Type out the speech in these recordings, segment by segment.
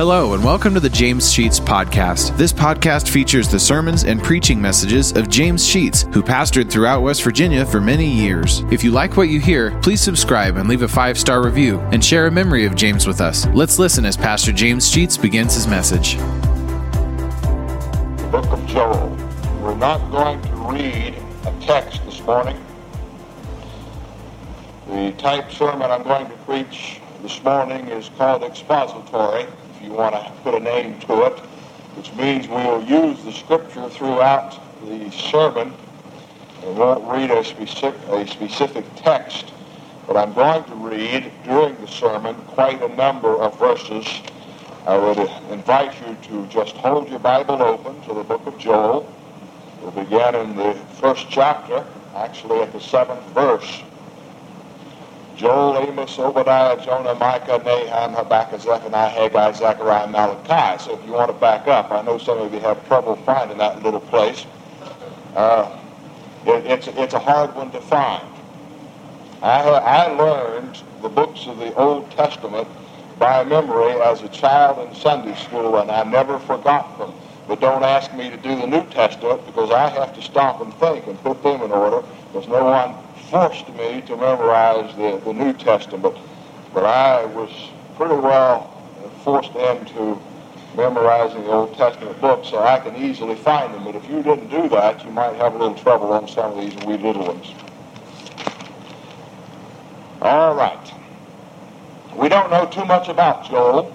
Hello, and welcome to the James Sheets Podcast. This podcast features the sermons and preaching messages of James Sheets, who pastored throughout West Virginia for many years. If you like what you hear, please subscribe and leave a five star review and share a memory of James with us. Let's listen as Pastor James Sheets begins his message. The book of Joel. We're not going to read a text this morning. The type sermon I'm going to preach this morning is called expository you want to put a name to it, which means we will use the scripture throughout the sermon and won't read a specific, a specific text, but I'm going to read during the sermon quite a number of verses. I would invite you to just hold your Bible open to the book of Joel. We'll begin in the first chapter, actually at the seventh verse. Joel, Amos, Obadiah, Jonah, Micah, Nahum, Habakkuk, Zephaniah, Haggai, Zechariah, Malachi. So if you want to back up, I know some of you have trouble finding that little place. Uh, it, it's, it's a hard one to find. I, I learned the books of the Old Testament by memory as a child in Sunday school, and I never forgot them. But don't ask me to do the New Testament because I have to stop and think and put them in order because no one forced me to memorize the, the New Testament, but I was pretty well forced into memorizing the Old Testament books so I can easily find them. But if you didn't do that, you might have a little trouble on some of these wee little ones. All right. We don't know too much about Joel,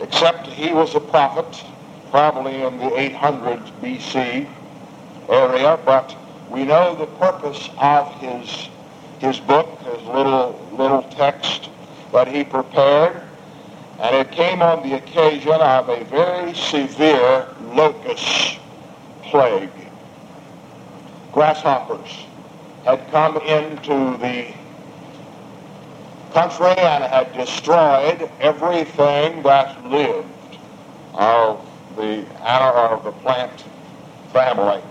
except he was a prophet, probably in the 800s BC area, but we know the purpose of his his book, his little little text that he prepared, and it came on the occasion of a very severe locust plague. Grasshoppers had come into the country and had destroyed everything that lived of the of the plant family.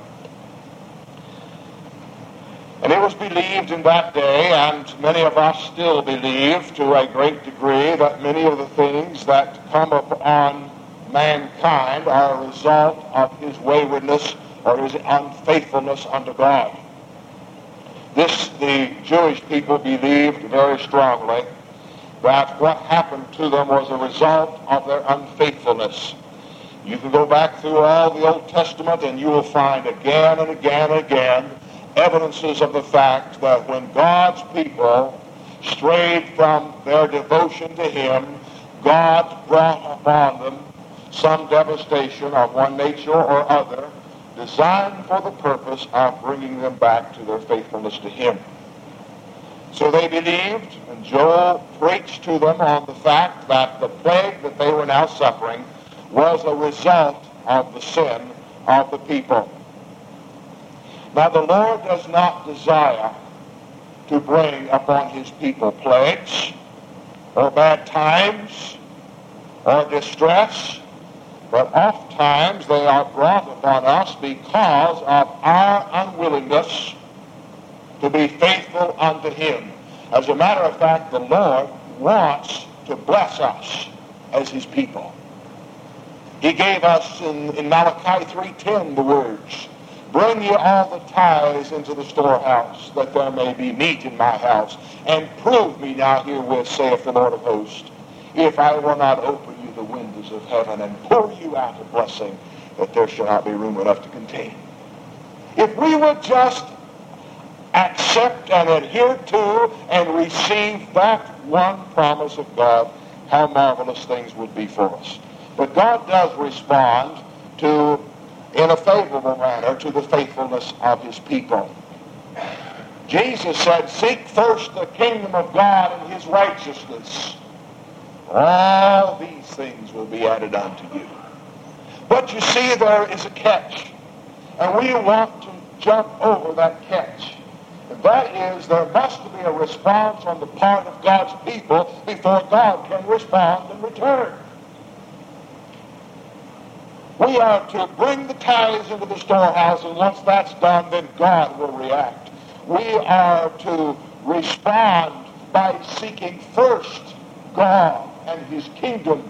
And it was believed in that day, and many of us still believe to a great degree, that many of the things that come upon mankind are a result of his waywardness or his unfaithfulness unto God. This the Jewish people believed very strongly that what happened to them was a result of their unfaithfulness. You can go back through all the Old Testament and you will find again and again and again evidences of the fact that when God's people strayed from their devotion to Him, God brought upon them some devastation of one nature or other designed for the purpose of bringing them back to their faithfulness to Him. So they believed, and Joel preached to them on the fact that the plague that they were now suffering was a result of the sin of the people. Now the Lord does not desire to bring upon his people plagues or bad times or distress, but oft times they are brought upon us because of our unwillingness to be faithful unto him. As a matter of fact, the Lord wants to bless us as his people. He gave us in, in Malachi 3.10 the words, Bring ye all the tithes into the storehouse, that there may be meat in my house. And prove me now herewith, saith the Lord of hosts, if I will not open you the windows of heaven and pour you out a blessing that there shall not be room enough to contain. If we would just accept and adhere to and receive that one promise of God, how marvelous things would be for us. But God does respond to in a favorable manner to the faithfulness of his people. Jesus said, Seek first the kingdom of God and his righteousness. All these things will be added unto you. But you see, there is a catch. And we want to jump over that catch. And that is, there must be a response on the part of God's people before God can respond and return. We are to bring the tithes into the storehouse, and once that's done, then God will react. We are to respond by seeking first God and his kingdom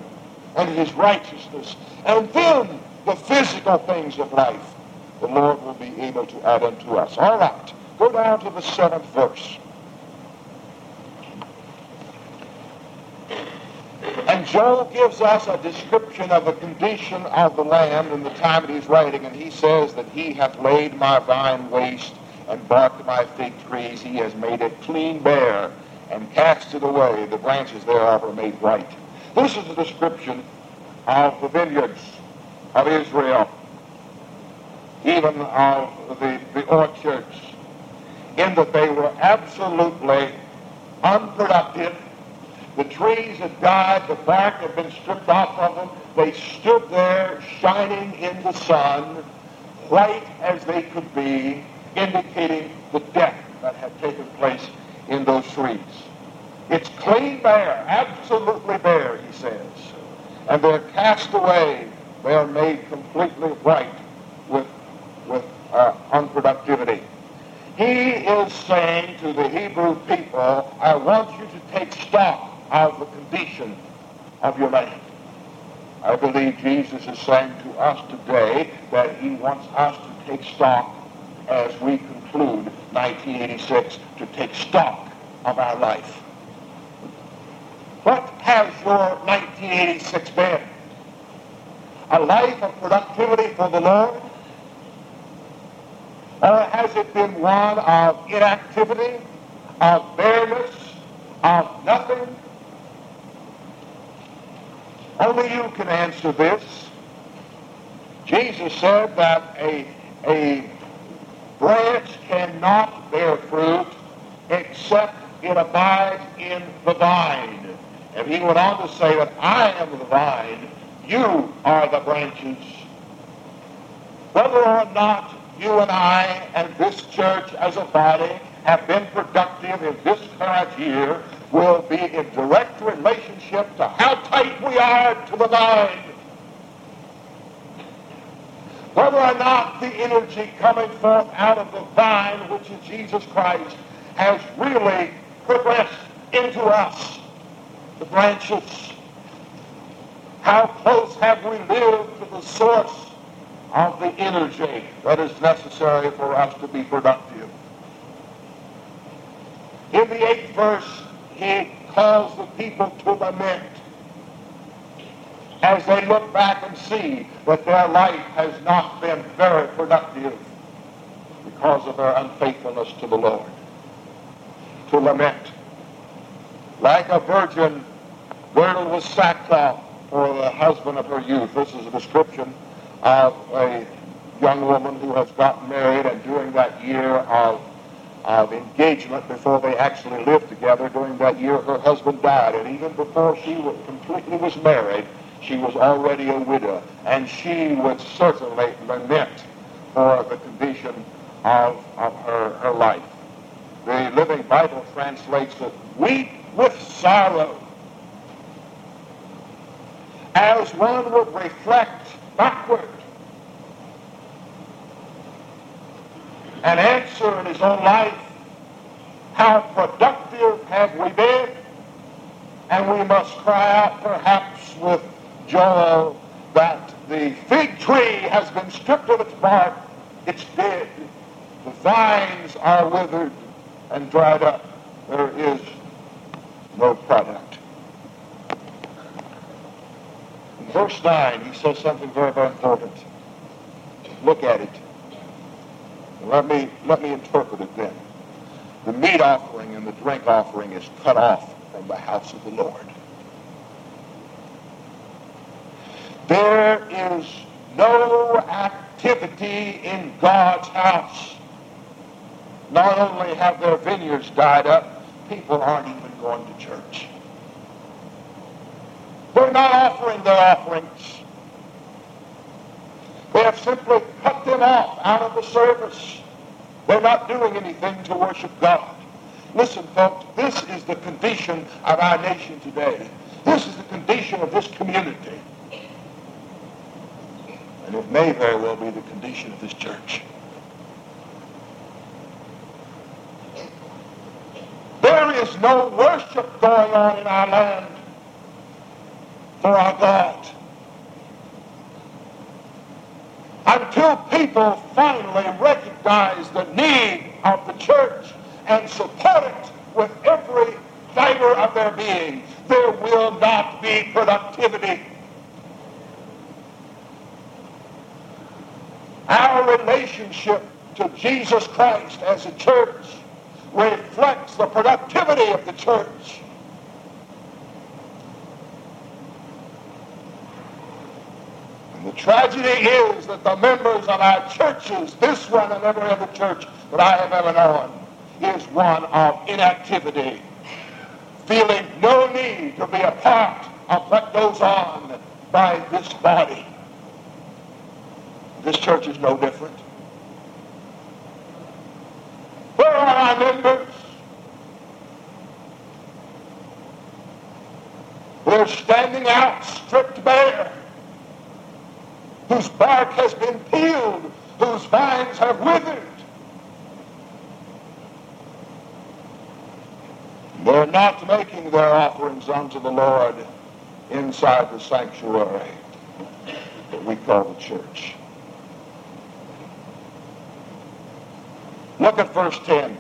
and his righteousness. And then the physical things of life, the Lord will be able to add unto us. All right, go down to the seventh verse. And Joel gives us a description of the condition of the land in the time that he's writing, and he says that he hath laid my vine waste and barked my fig trees. He has made it clean bare and cast it away. The branches thereof are made white. This is a description of the vineyards of Israel, even of the, the orchards, in that they were absolutely unproductive the trees had died, the bark had been stripped off of them. They stood there shining in the sun, white as they could be, indicating the death that had taken place in those trees. It's clean bare, absolutely bare, he says. And they're cast away. They are made completely white with, with uh, unproductivity. He is saying to the Hebrew people, I want you to take stock of the condition of your land. I believe Jesus is saying to us today that he wants us to take stock as we conclude 1986, to take stock of our life. What has your 1986 been? A life of productivity for the Lord? Or has it been one of inactivity, of bareness, of nothing, only you can answer this. Jesus said that a, a branch cannot bear fruit except it abides in the vine. And he went on to say that I am the vine, you are the branches. Whether or not you and I and this church as a body have been productive in this current year will be in direct relationship to how tight we are to the vine. Whether or not the energy coming forth out of the vine, which is Jesus Christ, has really progressed into us, the branches. How close have we lived to the source of the energy that is necessary for us to be productive? In the eighth verse, he calls the people to lament as they look back and see that their life has not been very productive because of their unfaithfulness to the Lord. To lament. Like a virgin girdled with sackcloth for the husband of her youth. This is a description of a young woman who has gotten married and during that year of of engagement before they actually lived together. During that year, her husband died, and even before she completely was married, she was already a widow, and she would certainly lament for the condition of, of her, her life. The Living Bible translates it, weep with sorrow, as one would reflect backward and answer in his own life, how productive have we been? And we must cry out perhaps with Joel that the fig tree has been stripped of its bark, it's dead. The vines are withered and dried up. There is no product. In verse 9, he says something very, very important. Look at it. Let me, let me interpret it then. The meat offering and the drink offering is cut off from the house of the Lord. There is no activity in God's house. Not only have their vineyards died up, people aren't even going to church. They're not offering their offerings. They have simply cut them off out of the service. They're not doing anything to worship God. Listen, folks, this is the condition of our nation today. This is the condition of this community. And it may very well be the condition of this church. There is no worship going on in our land. for our God. Until people finally recognize the need of the church and support it with every fiber of their being, there will not be productivity. Our relationship to Jesus Christ as a church reflects the productivity of the church. And the tragedy is that the members of our churches, this one and every other church that I have ever known, is one of inactivity, feeling no need to be a part of what goes on by this body. This church is no different. Where are our members? They're standing out whose bark has been peeled, whose vines have withered. They're not making their offerings unto the Lord inside the sanctuary that we call the church. Look at verse 10.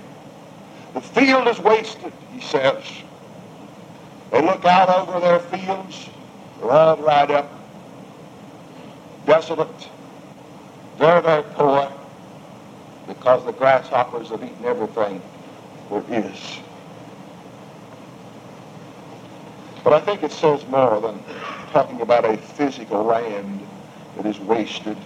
The field is wasted, he says. They look out over their fields. They're all dried up, desolate, very, very poor, because the grasshoppers have eaten everything there is. But I think it says more than talking about a physical land that is wasted.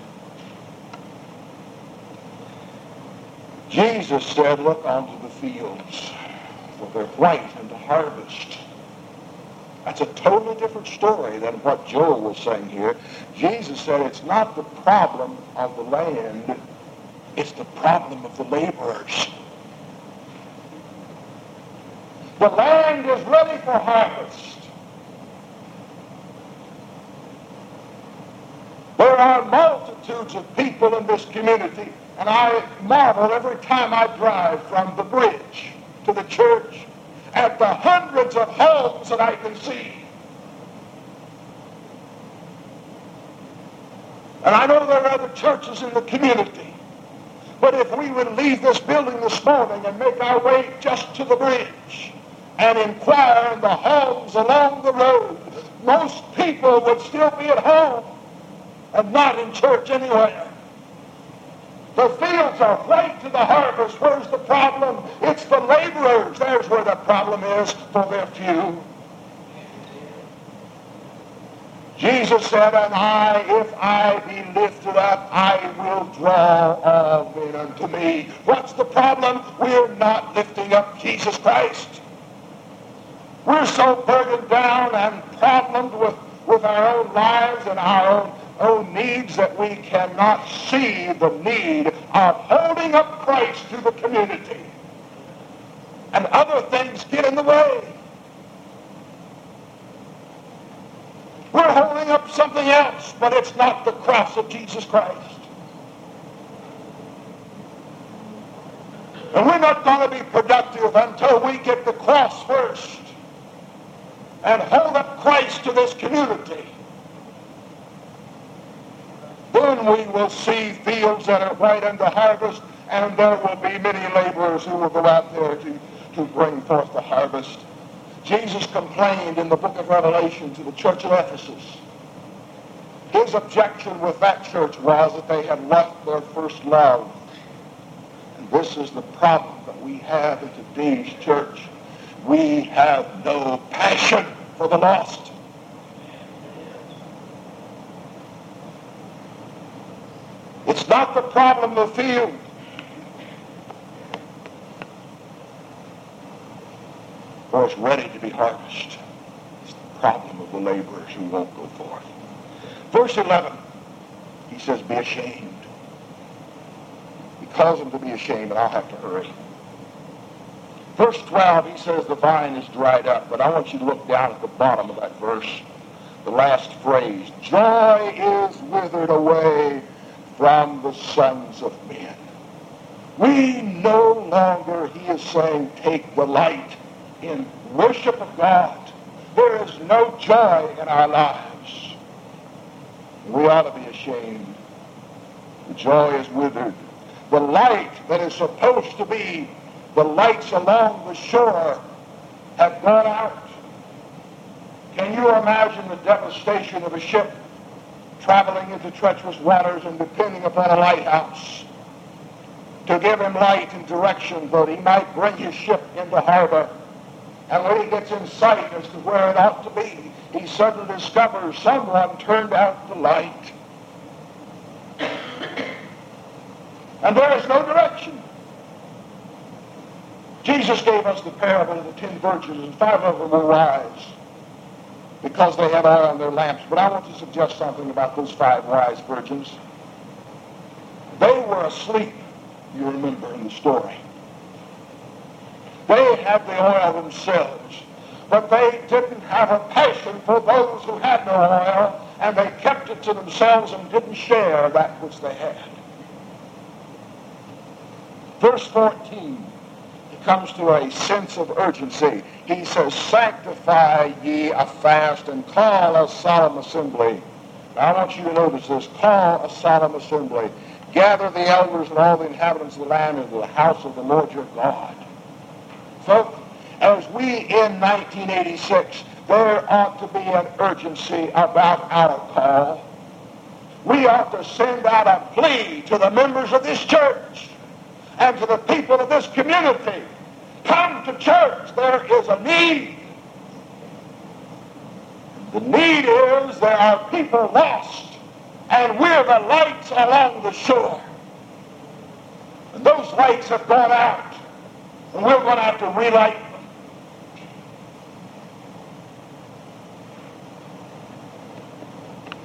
Jesus said, look onto the fields, for they're white unto harvest. That's a totally different story than what Joel was saying here. Jesus said it's not the problem of the land, it's the problem of the laborers. The land is ready for harvest. There are multitudes of people in this community and I marvel every time I drive from the bridge to the church at the hundreds of homes that I can see. And I know there are other churches in the community. But if we would leave this building this morning and make our way just to the bridge and inquire in the homes along the road, most people would still be at home and not in church anywhere. The fields are white to the harvest. Where's the problem? It's the laborers. There's where the problem is for their few. Jesus said, and I, if I be lifted up, I will draw all men unto me. What's the problem? We're not lifting up Jesus Christ. We're so burdened down and problemed with, with our own lives and our own own needs that we cannot see the need of holding up Christ to the community. And other things get in the way. We're holding up something else, but it's not the cross of Jesus Christ. And we're not going to be productive until we get the cross first and hold up Christ to this community then we will see fields that are white unto harvest, and there will be many laborers who will go out there to, to bring forth the harvest. Jesus complained in the book of Revelation to the church of Ephesus. His objection with that church was that they had left their first love. And this is the problem that we have in today's church. We have no passion for the lost. It's not the problem of the field. For it's ready to be harvested. It's the problem of the laborers who won't go forth. Verse 11, he says, be ashamed. He calls them to be ashamed, and I'll have to hurry. Verse 12, he says the vine is dried up, but I want you to look down at the bottom of that verse, the last phrase. Joy is withered away from the sons of men. We no longer, he is saying, take delight in worship of God. there is no joy in our lives. We ought to be ashamed. The joy is withered. The light that is supposed to be the lights along the shore have gone out. Can you imagine the devastation of a ship traveling into treacherous waters and depending upon a lighthouse to give him light and direction that he might bring his ship into harbor? And when he gets in sight as to where it ought to be, he suddenly discovers someone turned out the light. And there is no direction. Jesus gave us the parable of the ten virgins, and five of them were wise because they had oil in their lamps. But I want to suggest something about those five wise virgins. They were asleep, you remember in the story. They had the oil themselves, but they didn't have a passion for those who had no oil, and they kept it to themselves and didn't share that which they had. Verse 14, he comes to a sense of urgency. He says, Sanctify ye a fast and call a solemn assembly. Now, I want you to notice this. Call a solemn assembly. Gather the elders and all the inhabitants of the land into the house of the Lord your God Folks, as we in 1986, there ought to be an urgency about our call. We ought to send out a plea to the members of this church and to the people of this community. Come to church. There is a need. The need is there are people lost, and we're the lights along the shore. And those lights have gone out. And we're going to have to relight them.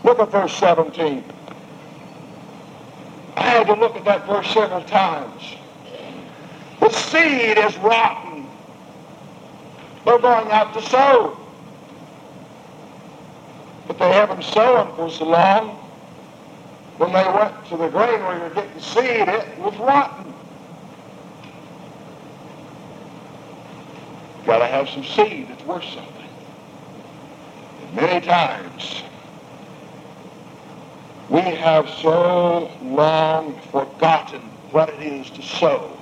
Look at verse 17. I had to look at that verse several times. The seed is rotten. They're going out to sow. But they haven't sown for so long. When they went to the granary to get the seed, it was rotten. got to have some seed that's worth something. And many times, we have so long forgotten what it is to sow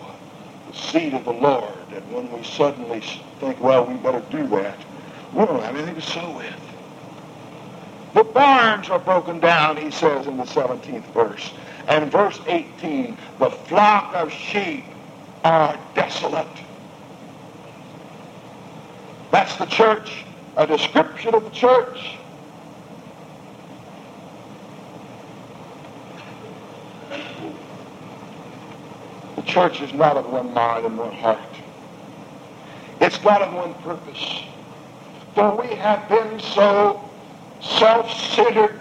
seed of the Lord And when we suddenly think, well, we better do that, we don't have anything to sow with. The barns are broken down, he says in the 17th verse. And verse 18, the flock of sheep are desolate. That's the church, a description of the church. The church is not of one mind and one heart. It's not of one purpose. For we have been so self-centered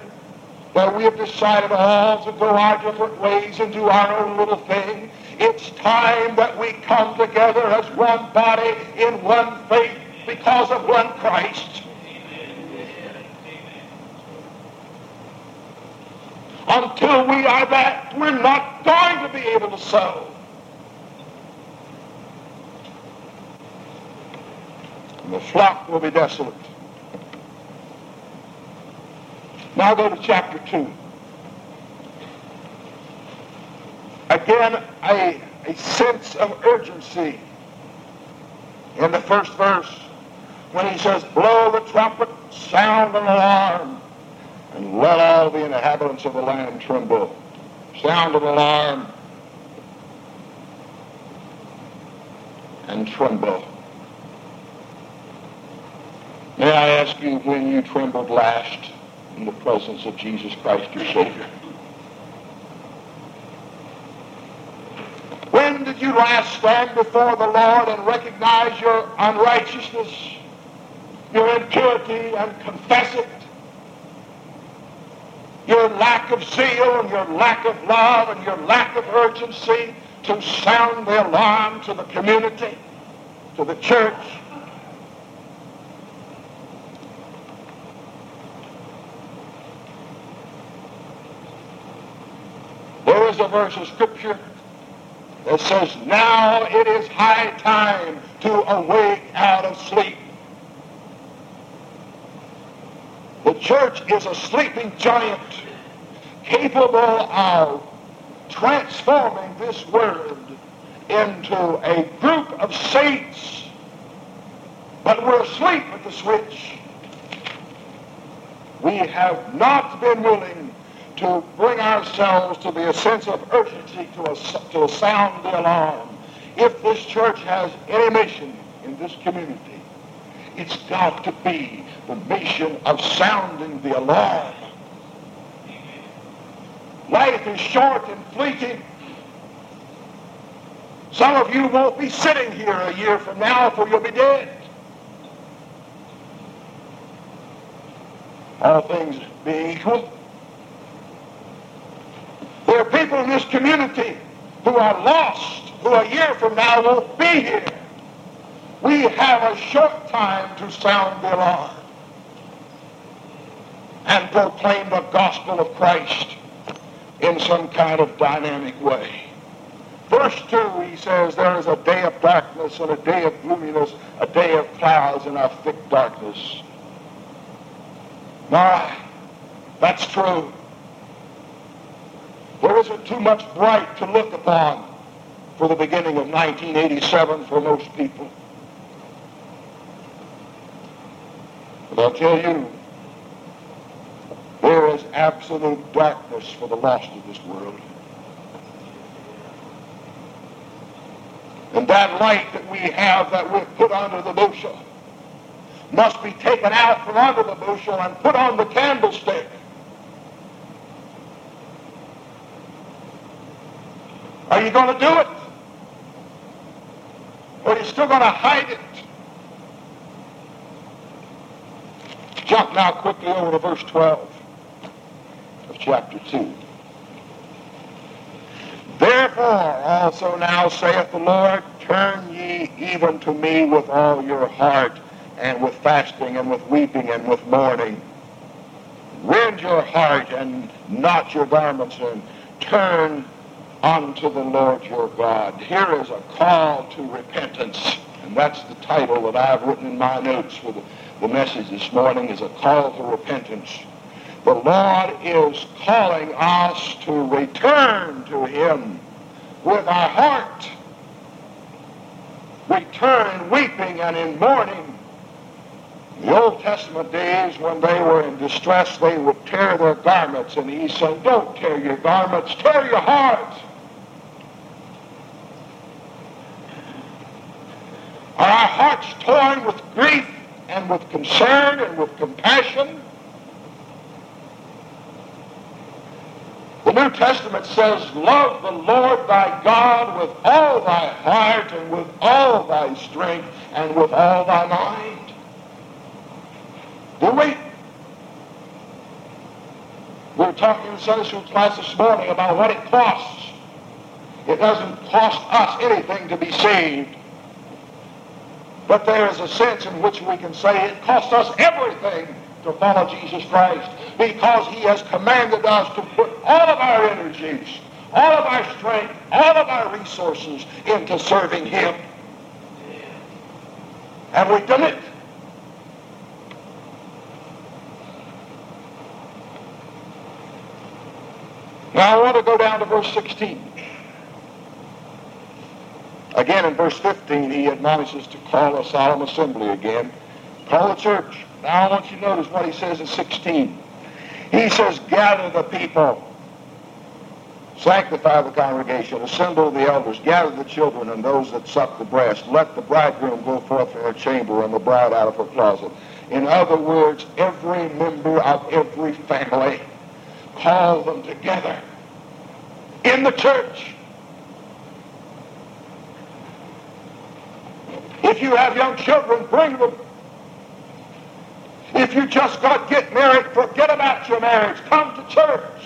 that we have decided all to go our different ways and do our own little thing. It's time that we come together as one body in one faith because of one Christ. Until we are that, we're not going to be able to sow. And the flock will be desolate. Now go to chapter 2. Again, a, a sense of urgency in the first verse when he says, blow the trumpet, sound an alarm, and let all the inhabitants of the land tremble. Sound an alarm and tremble. May I ask you when you trembled last in the presence of Jesus Christ your Savior? When did you last stand before the Lord and recognize your unrighteousness? your impurity and confess it. Your lack of zeal and your lack of love and your lack of urgency to sound the alarm to the community, to the church. Verse of Scripture that says, Now it is high time to awake out of sleep. The church is a sleeping giant capable of transforming this world into a group of saints, but we're asleep at the switch. We have not been willing to bring ourselves to the sense of urgency to, a, to sound the alarm. If this church has any mission in this community, it's got to be the mission of sounding the alarm. Life is short and fleeting. Some of you won't be sitting here a year from now, for you'll be dead. All things being equal. People in this community who are lost, who a year from now won't be here. We have a short time to sound the alarm and proclaim the gospel of Christ in some kind of dynamic way. Verse 2, he says, there is a day of darkness and a day of gloominess, a day of clouds and a thick darkness. Now, that's true. There isn't too much bright to look upon for the beginning of 1987 for most people. But I'll tell you, there is absolute darkness for the lost of this world. And that light that we have that we've put under the bushel must be taken out from under the bushel and put on the candlestick. Are you going to do it? Or are you still going to hide it? Jump now quickly over to verse 12 of chapter 2. Therefore also now saith the Lord, turn ye even to me with all your heart, and with fasting, and with weeping, and with mourning. Rend your heart and not your garments, and turn unto the Lord your God. Here is a call to repentance, and that's the title that I've written in my notes for the, the message this morning, is a call to repentance. The Lord is calling us to return to him with our heart. Return weeping and in mourning. In the Old Testament days, when they were in distress, they would tear their garments, and he said, don't tear your garments, tear your heart. Are our hearts torn with grief and with concern and with compassion? The New Testament says, Love the Lord thy God with all thy heart and with all thy strength and with all thy mind. Do we? We were talking in Sunday school class this morning about what it costs. It doesn't cost us anything to be saved. But there is a sense in which we can say it cost us everything to follow Jesus Christ because he has commanded us to put all of our energies, all of our strength, all of our resources into serving him. Have we done it? Now I want to go down to verse 16. Again in verse 15 he admonishes to call a solemn assembly again. Call the church. Now I want you to notice what he says in 16. He says, gather the people. Sanctify the congregation, assemble the elders, gather the children and those that suck the breast. Let the bridegroom go forth from her chamber and the bride out of her closet. In other words, every member of every family, call them together in the church. If you have young children, bring them if you just got get married, forget about your marriage. Come to church.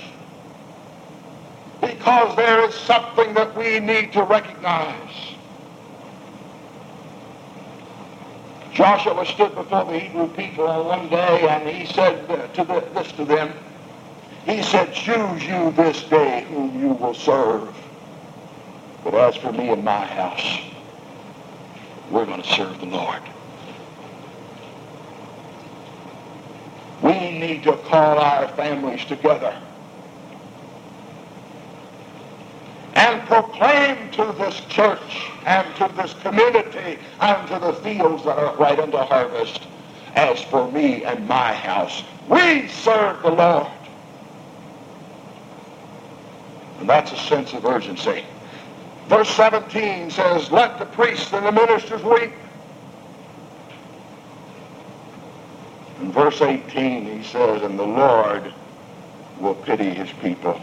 Because there is something that we need to recognize. Joshua stood before the Hebrew people one day and he said to the, this to them. He said, choose you this day whom you will serve. But as for me and my house, we're going to serve the Lord. We need to call our families together and proclaim to this church and to this community and to the fields that are right into harvest, as for me and my house, we serve the Lord. And that's a sense of urgency. Verse 17 says, Let the priests and the ministers weep. In verse 18 he says, And the Lord will pity his people.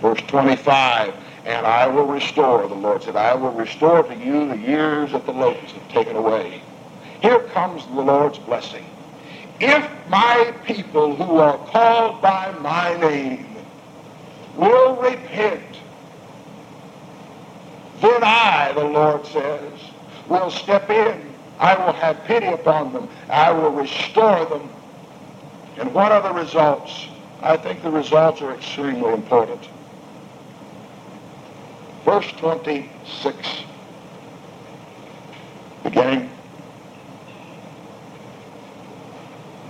Verse 25, and I will restore, the Lord said, I will restore to you the years that the locusts have taken away. Here comes the Lord's blessing. If my people who are called by my name will repent, then I, the Lord says, will step in. I will have pity upon them. I will restore them. And what are the results? I think the results are extremely important. Verse 26, beginning.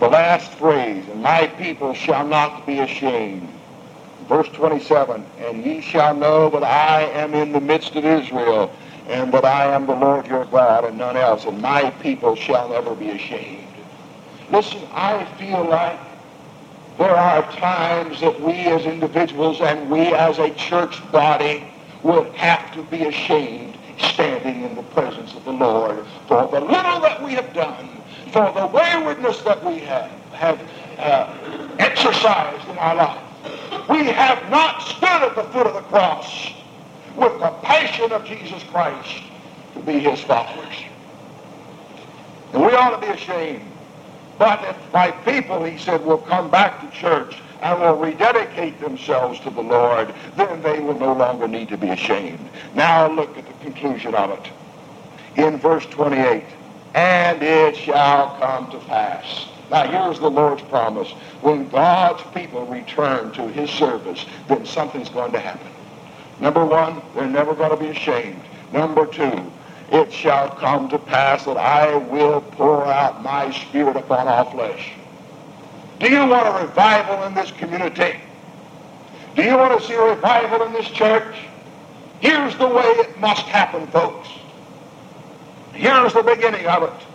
The last phrase, and my people shall not be ashamed. Verse 27, and ye shall know that I am in the midst of Israel, and that I am the Lord your God, and none else, and my people shall never be ashamed. Listen, I feel like there are times that we as individuals and we as a church body will have to be ashamed standing in the presence of the Lord for the little that we have done, for the waywardness that we have, have uh, exercised in our life. We have not stood at the foot of the cross with the passion of Jesus Christ to be his followers. And we ought to be ashamed. But if my people, he said, will come back to church and will rededicate themselves to the Lord, then they will no longer need to be ashamed. Now look at the conclusion of it. In verse 28, and it shall come to pass. Now here's the Lord's promise. When God's people return to his service, then something's going to happen. Number one, they're never going to be ashamed. Number two, it shall come to pass that I will pour out my spirit upon all flesh. Do you want a revival in this community? Do you want to see a revival in this church? Here's the way it must happen, folks. Here's the beginning of it.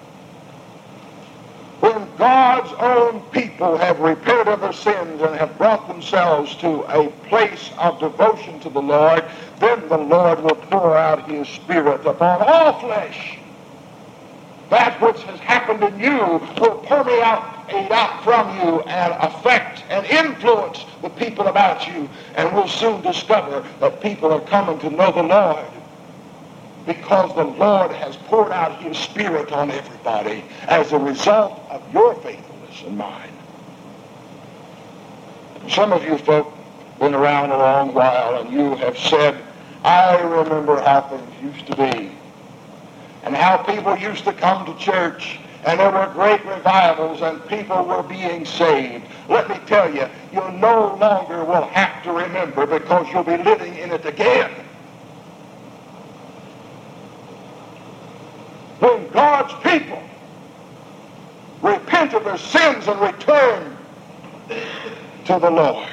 When God's own people have repented of their sins and have brought themselves to a place of devotion to the Lord, then the Lord will pour out his Spirit upon all flesh. That which has happened in you will permeate out from you and affect and influence the people about you. And we'll soon discover that people are coming to know the Lord because the Lord has poured out his Spirit on everybody as a result of your faithfulness and mine. Some of you folk been around a long while and you have said, I remember how things used to be and how people used to come to church and there were great revivals and people were being saved. Let me tell you, you no longer will have to remember because you'll be living in it again. When God's people repent of their sins and return to the Lord.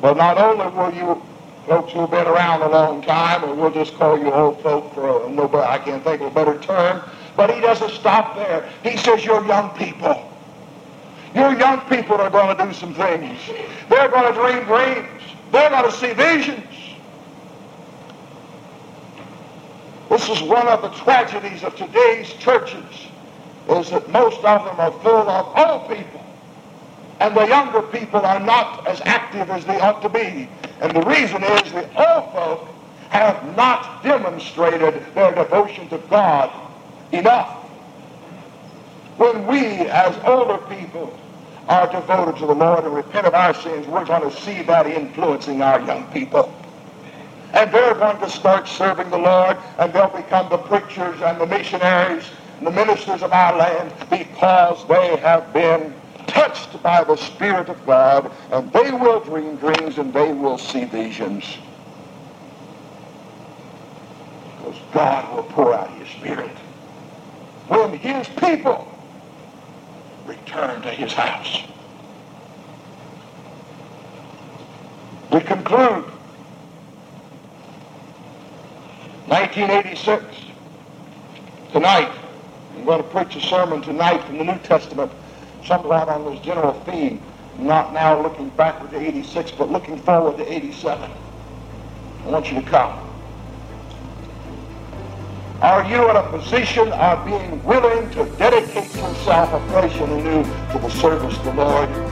Well, not only will you folks who've been around a long time, or we'll just call you old folk for a, nobody, I can't think of a better term, but he doesn't stop there. He says you're young people. Your young people are going to do some things. They're going to dream dreams. They're going to see visions. This is one of the tragedies of today's churches, is that most of them are full of old people. And the younger people are not as active as they ought to be. And the reason is the old folk have not demonstrated their devotion to God enough. When we, as older people, are devoted to the Lord and repent of our sins, we're going to see that influencing our young people and they're going to start serving the Lord, and they'll become the preachers and the missionaries and the ministers of our land because they have been touched by the Spirit of God, and they will dream dreams and they will see visions. Because God will pour out his Spirit. When his people return to his house. We conclude 1986 tonight. I'm going to preach a sermon tonight from the New Testament, somewhat on this general theme, not now looking backward to 86, but looking forward to 87. I want you to come. Are you in a position of being willing to dedicate yourself afresh and anew to the service of the Lord?